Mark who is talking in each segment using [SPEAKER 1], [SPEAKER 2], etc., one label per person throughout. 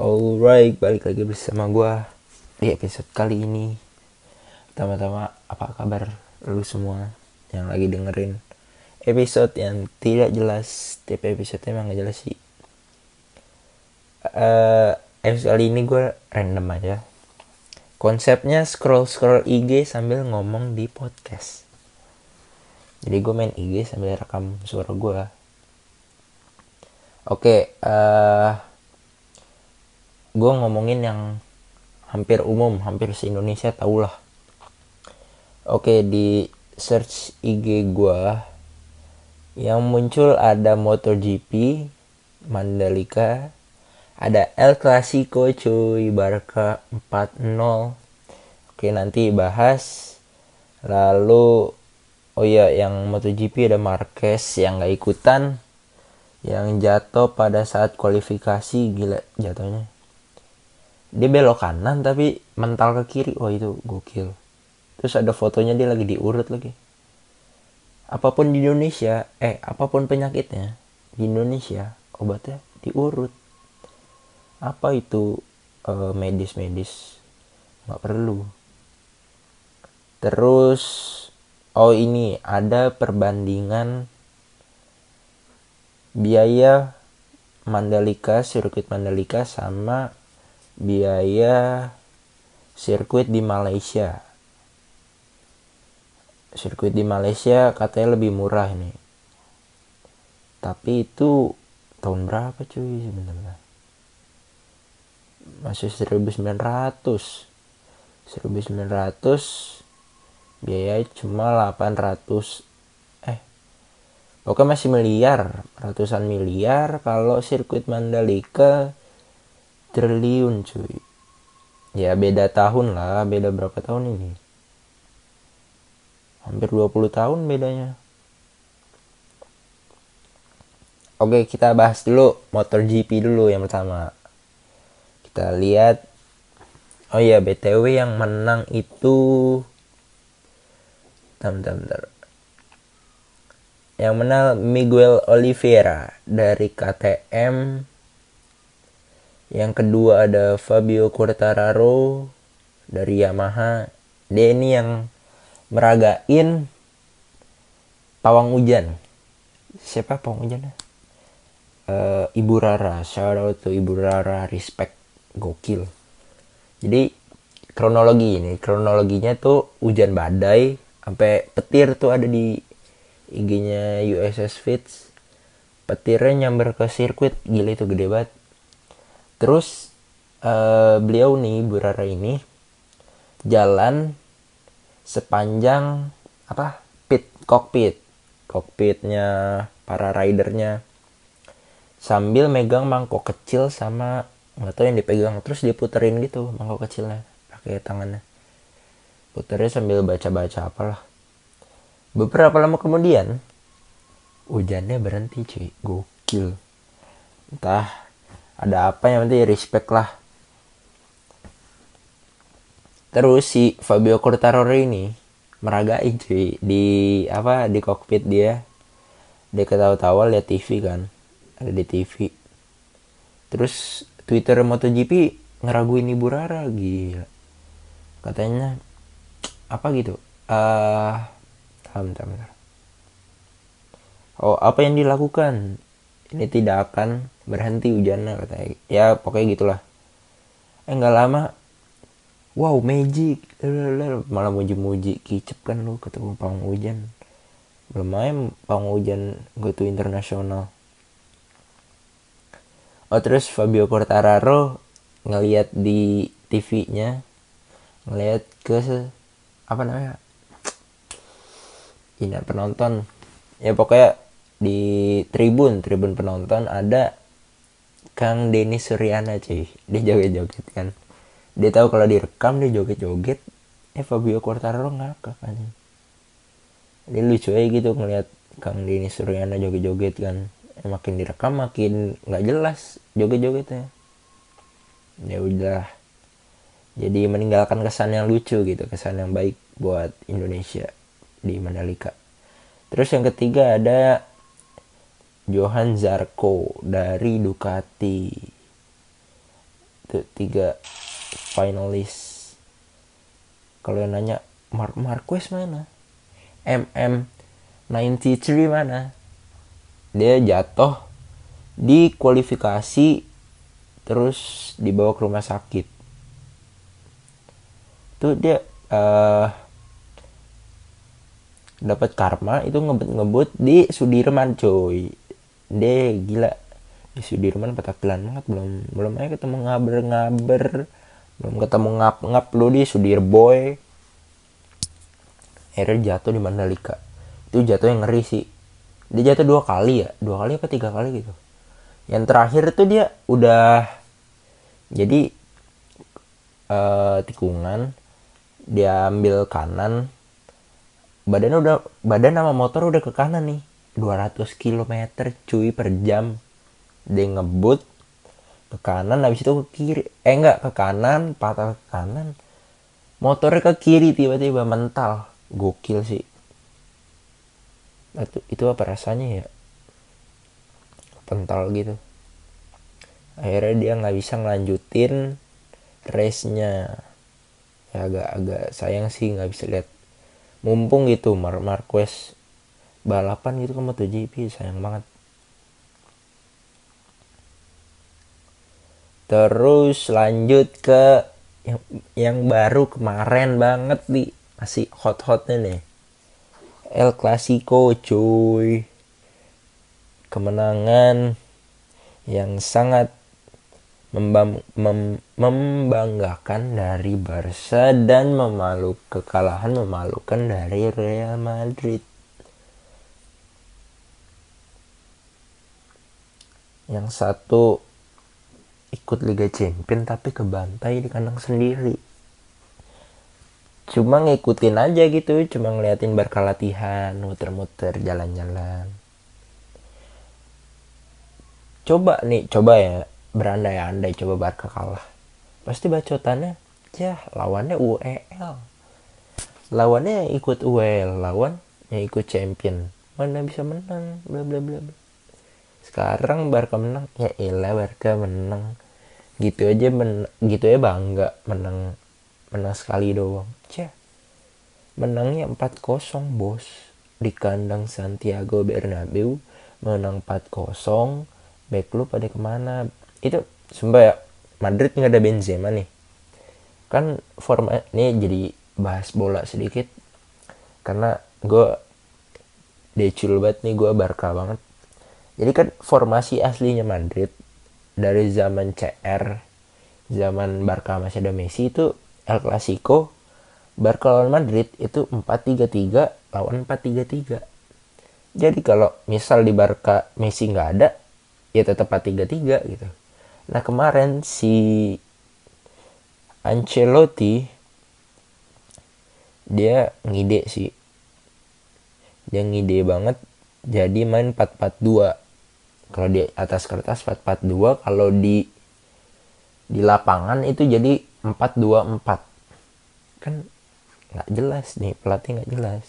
[SPEAKER 1] Alright, balik lagi bersama gue di episode kali ini. Pertama-tama, apa kabar lu semua yang lagi dengerin episode yang tidak jelas? Tiap episode emang gak jelas sih. Eh, episode kali ini gue random aja. Konsepnya scroll-scroll IG sambil ngomong di podcast. Jadi gue main IG sambil rekam suara gue. Oke, eh gue ngomongin yang hampir umum, hampir se-Indonesia tau lah. Oke, di search IG gue yang muncul ada MotoGP, Mandalika, ada El Clasico cuy, Barca 4-0. Oke, nanti bahas. Lalu, oh iya, yang MotoGP ada Marquez yang gak ikutan. Yang jatuh pada saat kualifikasi, gila jatuhnya dia belok kanan tapi mental ke kiri. Wah itu gokil. Terus ada fotonya dia lagi diurut lagi. Apa pun di Indonesia eh apa pun penyakitnya di Indonesia obatnya diurut. Apa itu uh, medis-medis? Nggak perlu. Terus oh ini ada perbandingan biaya Mandalika sirkuit Mandalika sama biaya sirkuit di Malaysia. Sirkuit di Malaysia katanya lebih murah ini. Tapi itu tahun berapa cuy sebenarnya? Masih 1900. 1900 biaya cuma 800 eh pokoknya masih miliar ratusan miliar kalau sirkuit Mandalika triliun cuy. Ya beda tahun lah beda berapa tahun ini? Hampir 20 tahun bedanya. Oke kita bahas dulu motor GP dulu yang pertama. Kita lihat. Oh iya btw yang menang itu. Bentar, bentar, yang menang Miguel Oliveira dari KTM yang kedua ada Fabio Quartararo dari Yamaha. Dia ini yang meragain pawang hujan. Siapa pawang hujan? Uh, Ibu Rara, shout out to Ibu Rara, respect, gokil. Jadi kronologi ini, kronologinya tuh hujan badai, sampai petir tuh ada di IG-nya USS Fits. Petirnya nyamber ke sirkuit, gila itu gede banget terus uh, beliau nih Bu Rara ini jalan sepanjang apa pit kokpit. Kokpitnya para ridernya. Sambil megang mangkok kecil sama nggak tahu yang dipegang. Terus diputerin gitu mangkok kecilnya pakai tangannya. Puternya sambil baca-baca apalah beberapa lama kemudian hujannya berhenti cuy. Gokil. Entah ada apa yang penting respect lah. Terus si Fabio Quartararo ini meragai cuy. Di apa di kokpit dia. Dia ketawa-tawa lihat TV kan. Ada di TV terus Twitter MotoGP ngeraguin Ibu Rara gila. Katanya apa gitu? Ah uh, bentar, bentar. oh apa yang dilakukan? Ini tidak akan berhenti hujannya katanya. Ya pokoknya gitulah. Eh nggak lama wow magic. Malah muji-muji kicep kan lu ketemu pawang hujan. Belum main pawang hujan gue tuh internasional oh terus Fabio Quartararo ngelihat di TV-nya ngelihat ke apa namanya? Ini penonton. Ya pokoknya di tribun tribun penonton ada Kang Denny Suryana cuy. Dia joget-joget kan. Dia tahu kalau direkam dia joget-joget. Eh Fabio Quartararo ngakak kan dia lucu aja gitu ngeliat Kang Denny Suryana joget-joget kan. Eh, makin direkam makin nggak jelas joget-jogetnya. Ya udah jadi meninggalkan kesan yang lucu gitu kesan yang baik buat Indonesia di Mandalika. Terus yang ketiga ada Johan Zarco dari Ducati. itu tiga finalis. Kalau yang nanya Mark Marquez mana? MM 93 mana? Dia jatuh di kualifikasi terus dibawa ke rumah sakit. Tuh dia uh, dapat karma itu ngebut-ngebut di Sudirman coy dia gila. Di Sudirman petakilan banget. Belum belum aja ketemu ngaber-ngaber. Belum ketemu ngap-ngap lu di Sudirboy akhirnya jatuh di Mandalika. Itu jatuh yang ngeri sih. Dia jatuh dua kali ya? Dua kali apa tiga kali gitu? Yang terakhir tuh dia udah jadi uh, tikungan. Dia ambil kanan. Badannya udah badan sama motor udah ke kanan nih 200 km cuy per jam. Dia ngebut ke kanan habis itu ke kiri. Eh enggak ke kanan patah ke kanan. Motornya ke kiri tiba-tiba mental. Gokil sih. Itu itu apa rasanya ya? Pental gitu. Akhirnya dia nggak bisa ngelanjutin race nya ya agak-agak sayang sih nggak bisa lihat. Mumpung gitu Mar Marquez balapan gitu ke MotoGP sayang banget. Terus lanjut ke yang, yang baru kemarin banget nih masih hot-hotnya nih. El Clasico cuy. Kemenangan yang sangat membam, mem, membanggakan dari Barca dan memaluk kekalahan memalukan dari Real Madrid yang satu ikut Liga Champion tapi kebantai di kandang sendiri. Cuma ngikutin aja gitu cuma ngeliatin Barca latihan muter-muter jalan-jalan. Coba nih coba ya berandai-andai coba Barca kalah. Pasti bacotannya ya lawannya UEL lawannya yang ikut UEL lawan yang ikut champion. Mana bisa menang bla bla bla sekarang Barca menang ya elah Barca menang. Gitu aja men gitu ya bangga menang menang sekali doang. Cah menangnya 4-0 bos. Di kandang Santiago Bernabeu menang 4-0 back lu pada ke mana? Itu sumpah ya Madrid nggak ada Benzema nih. Kan format ini jadi bahas bola sedikit. Karena gue decul banget nih gue Barca banget jadi kan formasi aslinya Madrid dari zaman CR zaman Barca masih ada Messi itu El Clasico Barca lawan Madrid itu 4-3-3 lawan 4-3-3 jadi kalau misal di Barca Messi nggak ada ya tetap 4-3-3 gitu. Nah kemarin si Ancelotti dia ngide sih. Dia ngide banget jadi main 4-4-2 kalau di atas kertas 4-4-2 kalau di di lapangan itu jadi 4-2-4 kan nggak jelas nih pelatih nggak jelas.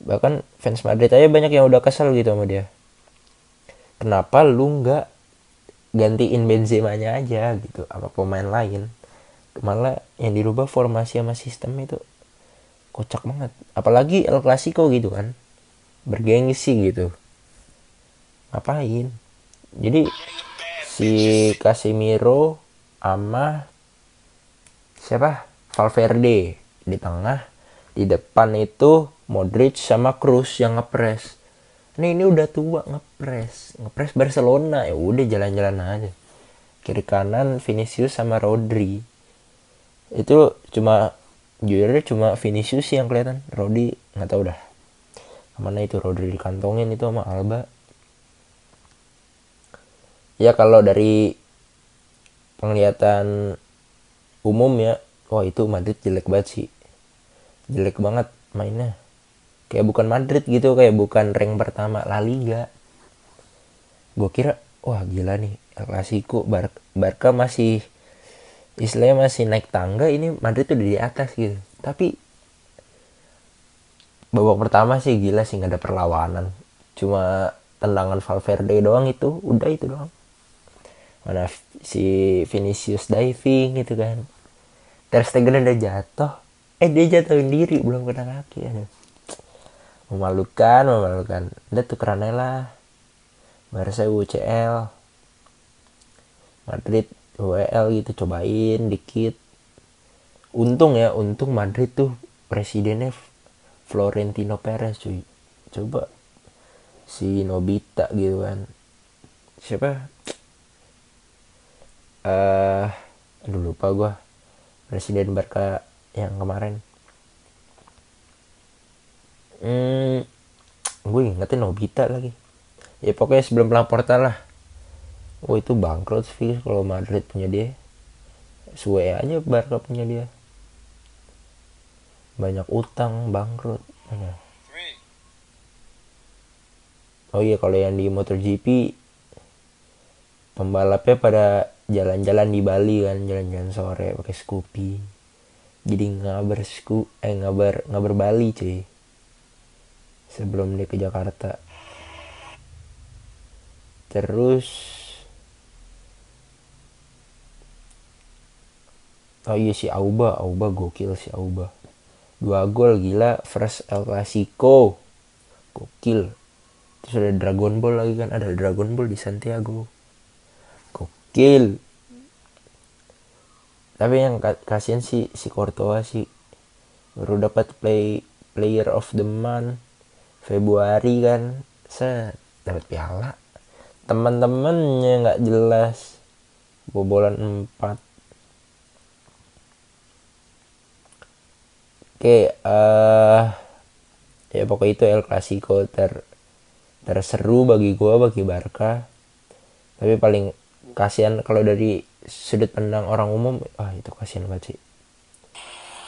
[SPEAKER 1] Bahkan fans Madrid aja banyak yang udah kesel gitu sama dia. Kenapa lu nggak gantiin Benzema-nya aja gitu apa pemain lain? Malah yang dirubah formasi sama sistem itu kocak banget. Apalagi El Clasico gitu kan. Bergengsi gitu ngapain? Jadi si Casemiro ama siapa? Valverde di tengah di depan itu Modric sama Cruz yang ngepres nih ini udah tua ngepres ngepres Barcelona. Ya udah jalan-jalan aja. Kiri kanan Vinicius sama Rodri. Itu cuma jujur cuma Vinicius yang kelihatan. Rodri nggak tahu dah. Ke mana itu Rodri dikantongin itu sama Alba ya kalau dari penglihatan umum ya wah itu Madrid jelek banget sih. Jelek banget mainnya. Kayak bukan Madrid gitu kayak bukan rank pertama La Liga. Gue kira wah gila nih El Clasico Bar Barca masih istilahnya masih naik tangga ini Madrid tuh di atas gitu. Tapi babak pertama sih gila sih nggak ada perlawanan. Cuma tendangan Valverde doang itu udah itu doang mana si Vinicius diving gitu kan. Ter Stegen udah jatuh. Eh dia jatuh sendiri belum kena kaki. Ya memalukan memalukan. Udah tuh aja lah. Barca UCL Madrid WL gitu cobain dikit. Untung ya untung Madrid tuh presidennya Florentino Perez cuy. Coba. Si Nobita gitu kan. Siapa eh uh, aduh lupa gue presiden Barca yang kemarin. Hmm, gue ingetin Nobita lagi. Ya pokoknya sebelum Laporta lah. Oh itu bangkrut sih kalau Madrid punya dia. Suwe aja Barca punya dia. Banyak utang bangkrut. Oh iya kalau yang di MotoGP pembalapnya pada jalan-jalan di Bali kan jalan-jalan sore pakai Scoopy. Jadi ngabar sku eh ngabar ngabar Bali cuy. Sebelum dia ke Jakarta. Terus oh iya si Auba Auba gokil si Auba. Dua gol gila first El Clasico. Gokil. Terus ada Dragon Ball lagi kan ada Dragon Ball di Santiago gokil tapi yang kasihan sih si Courtois sih. Baru dapat play player of the month. Februari kan. Set dapat piala. Teman-temannya nggak jelas. Bobolan 4 Oke, uh, ya pokoknya itu El Clasico ter terseru bagi gue bagi Barca. Tapi paling kasihan kalau dari sudut pandang orang umum, ah itu kasihan banget sih.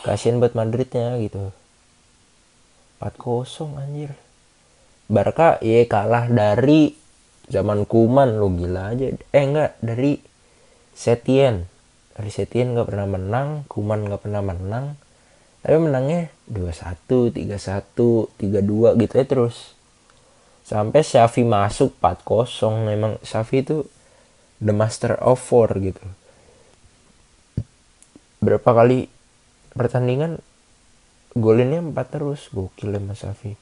[SPEAKER 1] Kasihan buat Madridnya gitu. 4-0 anjir. Barca ya kalah dari zaman Kuman lo gila aja. Eh enggak, dari Setien. Dari Setien nggak pernah menang, Kuman nggak pernah menang tapi menangnya 2-1, 3-1, 3-2 gitu ya terus. Sampai Xavi masuk 4-0. Memang Xavi itu the master of four gitu. Berapa kali pertandingan golinnya 4 terus. Gokil ya Mas Xavi.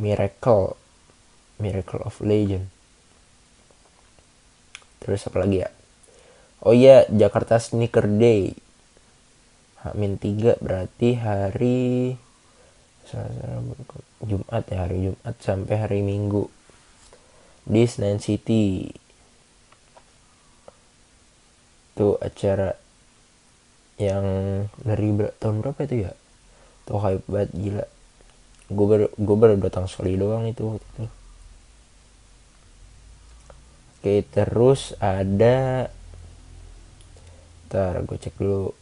[SPEAKER 1] Miracle. Miracle of Legend. Terus apa lagi ya? Oh iya, Jakarta Sneaker Day Hamin 3 berarti hari Jumat ya hari Jumat sampai hari Minggu di Senayan City itu acara yang dari ber tahun berapa itu ya? Tuh hype banget gila. Gue baru gue baru datang sekali doang itu waktu itu. Oke terus ada ntar gue cek dulu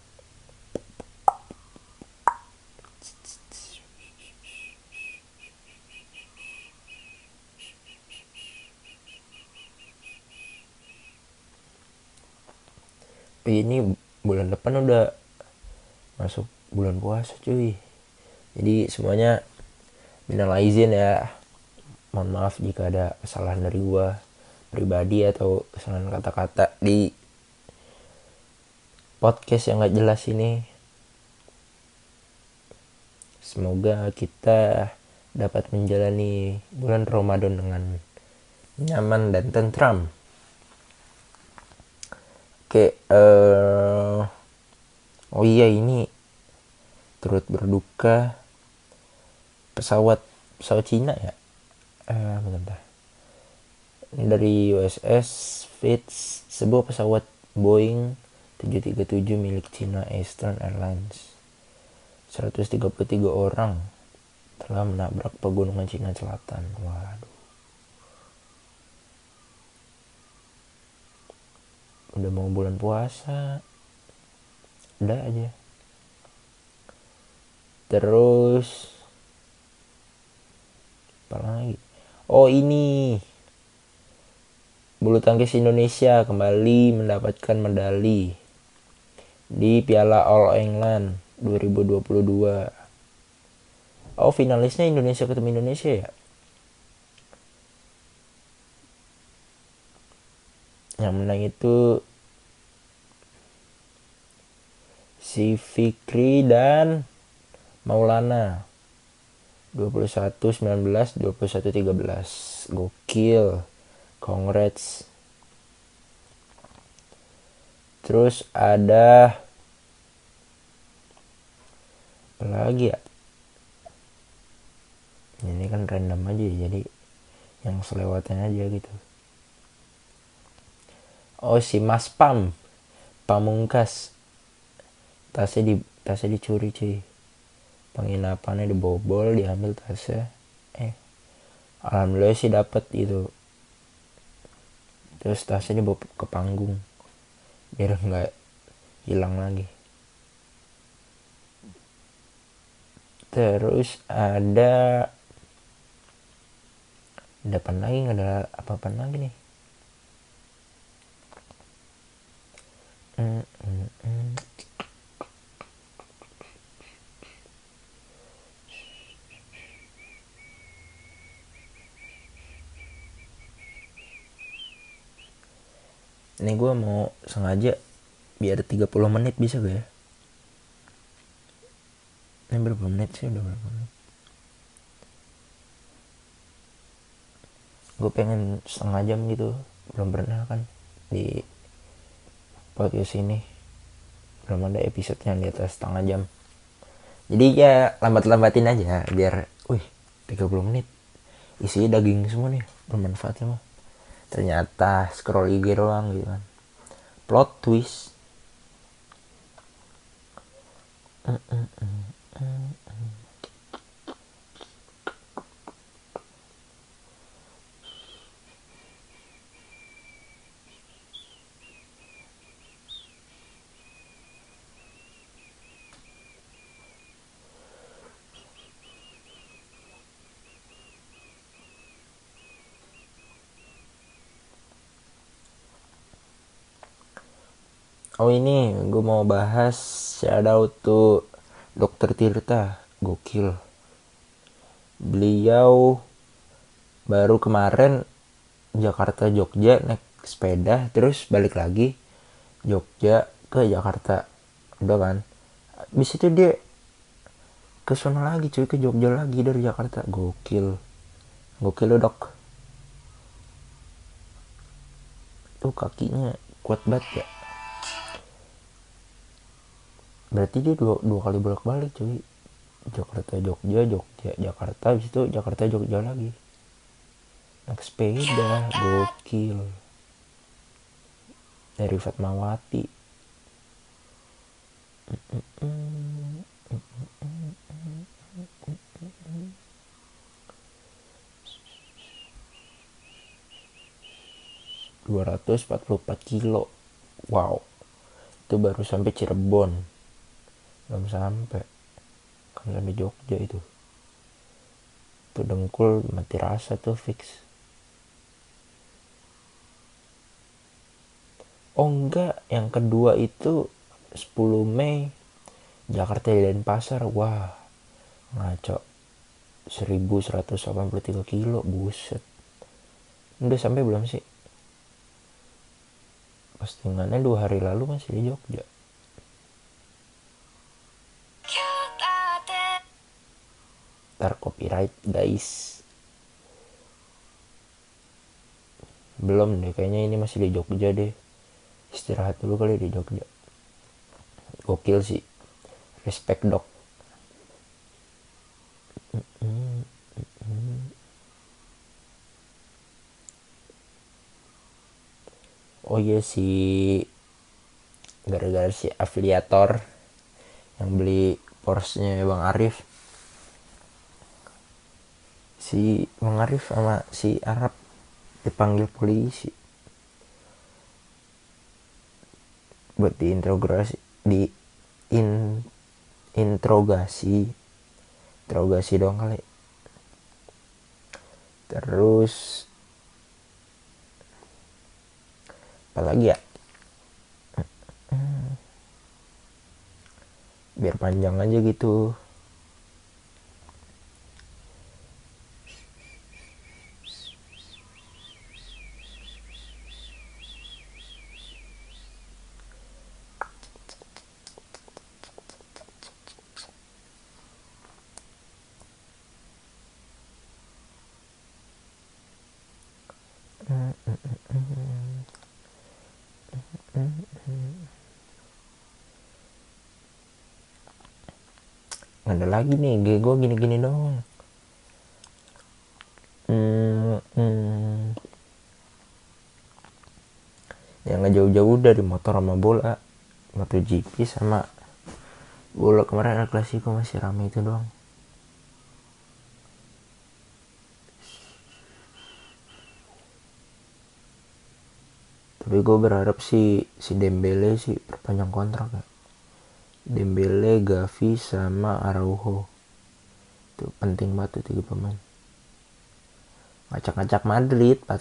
[SPEAKER 1] ini bulan depan udah masuk bulan puasa cuy. Jadi semuanya minal izin ya. Mohon maaf jika ada kesalahan dari gua pribadi atau kesalahan kata-kata di podcast yang gak jelas ini. Semoga kita dapat menjalani bulan Ramadan dengan nyaman dan tentram Oke, uh, oh iya ini turut berduka pesawat pesawat Cina ya. Uh, bentar. Ini dari USS Fitz, sebuah pesawat Boeing 737 milik China Eastern Airlines. 133 orang telah menabrak pegunungan Cina Selatan. Waduh. Udah mau bulan puasa. Udah aja. Terus apa lagi? Oh ini. Bulu tangkis Indonesia kembali mendapatkan medali di Piala All England 2022 oh finalisnya Indonesia ketemu Indonesia ya yang menang itu si Fikri dan Maulana. 21 19 21 13 gokil. Congrats. Terus ada apa lagi ya? Ini kan random aja jadi yang selewatnya aja gitu oh si Mas Pam. Pamungkas. Tasnya di tasnya dicuri cuy. Penginapannya dibobol diambil tasnya. Eh alhamdulillah sih dapat gitu. Terus tasnya dibawa ke panggung. Biar nggak hilang lagi. Terus ada depan lagi? Nggak ada apa-apa lagi nih ini gue mau sengaja biar 30 menit bisa gak ya? Ini berapa menit sih? Udah berapa menit? Gue pengen setengah jam gitu belum pernah kan di podcast ini belum ada episode yang di atas setengah jam. Jadi ya lambat-lambatin aja biar wih 30 menit. Isi daging semua nih bermanfaat semua ternyata scroll IG doang gitu kan. Plot twist. Mm Oh ini gue mau bahas shout out to Dokter Tirta. Gokil. Beliau baru kemarin Jakarta Jogja naik sepeda terus balik lagi Jogja ke Jakarta. Udah kan? Bis itu dia ke sana lagi cuy ke Jogja lagi dari Jakarta. Gokil. Gokil lo dok. Tuh kakinya kuat banget ya berarti dia dua, dua kali bolak balik cuy. Jakarta Jogja Jogja Jakarta habis itu Jakarta Jogja lagi. Naik sepeda gokil. Dari Fatmawati. Dua ratus empat puluh empat kilo. Wow. Itu baru sampai Cirebon belum sampai kan di Jogja itu. Tuh dengkul mati rasa tuh fix. Oh enggak. Yang kedua itu 10 Mei Jakarta dan Pasar wah ngaco. 1183 kilo buset. Udah sampai belum sih? Postingannya dua hari lalu masih di Jogja ntar copyright guys. Belum deh kayaknya ini masih di Jogja deh. Istirahat dulu kali di Jogja. Gokil sih. Respect dok. Oh iya si gara-gara si afiliator yang beli Porsche-nya Bang Arif si Mengarif sama si Arab dipanggil polisi. Buat diinterogasi di in interogasi interogasi dong kali. Terus apalagi ya? Biar panjang aja gitu nggak ada lagi nih gue gini-gini dong hmm, hmm. yang nggak jauh-jauh dari motor sama bola MotoGP sama bola kemarin El Clasico masih rame itu doang tapi gue berharap sih si Dembele sih perpanjang kontrak ya. Dembele, Gavi sama Araujo. Itu penting banget tuh tiga pemain. Ngacak-ngacak Madrid 4-0 ada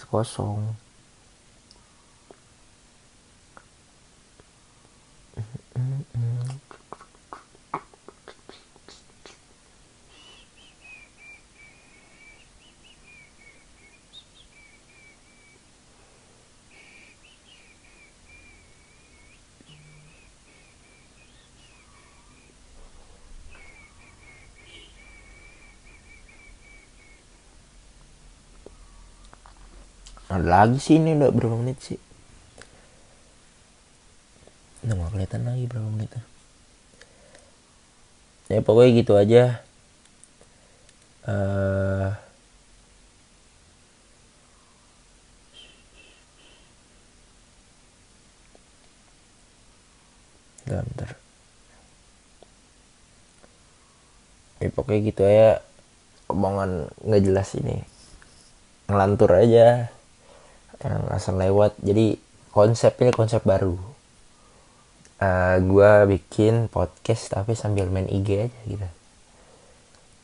[SPEAKER 1] lagi sih ini udah berapa menit sih? Udah gak kelihatan lagi berapa menit ya pokoknya gitu aja. Uh, bentar ya pokoknya gitu ya omongan nggak jelas ini. Ngelantur aja yang asal lewat. Jadi konsep ini konsep baru. Uh, eh, gue bikin podcast tapi sambil main IG aja gitu.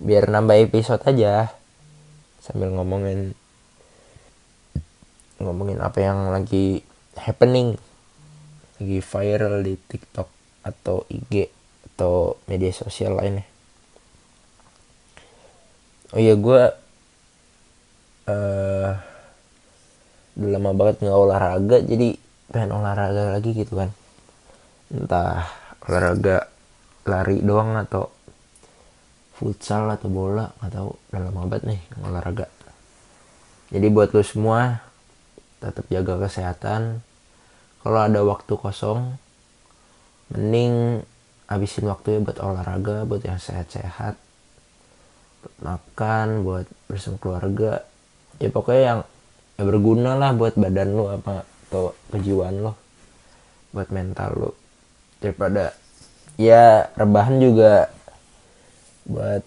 [SPEAKER 1] Biar nambah episode aja. Sambil ngomongin ngomongin apa yang lagi happening. Lagi viral di TikTok atau IG atau media sosial lainnya. Oh iya gue uh, udah lama banget nggak olahraga jadi pengen olahraga lagi gitu kan. Entah olahraga lari doang atau futsal atau bola nggak tahu. Udah lama banget nih olahraga. Jadi buat lo semua tetap jaga kesehatan. Kalau ada waktu kosong mending habisin waktunya buat olahraga buat yang sehat-sehat. Buat makan buat bersama keluarga. Ya pokoknya yang ya berguna lah buat badan lo apa atau kejiwaan lo buat mental lo daripada ya rebahan juga buat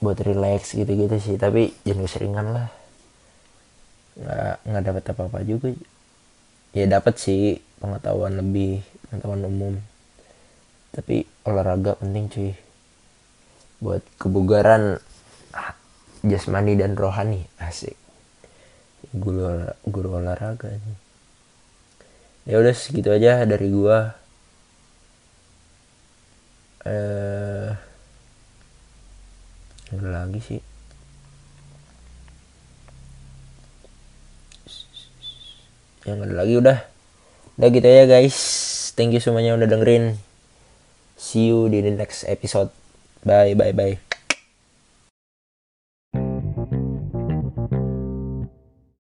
[SPEAKER 1] buat relax gitu-gitu sih. Tapi jangan keseringan lah. Nggak nggak dapat apa-apa juga. Ya dapat sih pengetahuan lebih pengetahuan umum. Tapi olahraga penting cuy. Buat kebugaran jasmani dan rohani asik guru guru olahraga ya udah segitu aja dari gua. Eh lagi sih. Yang ada lagi udah. Udah gitu ya guys. Thank you semuanya udah dengerin. See you di the next episode. Bye bye bye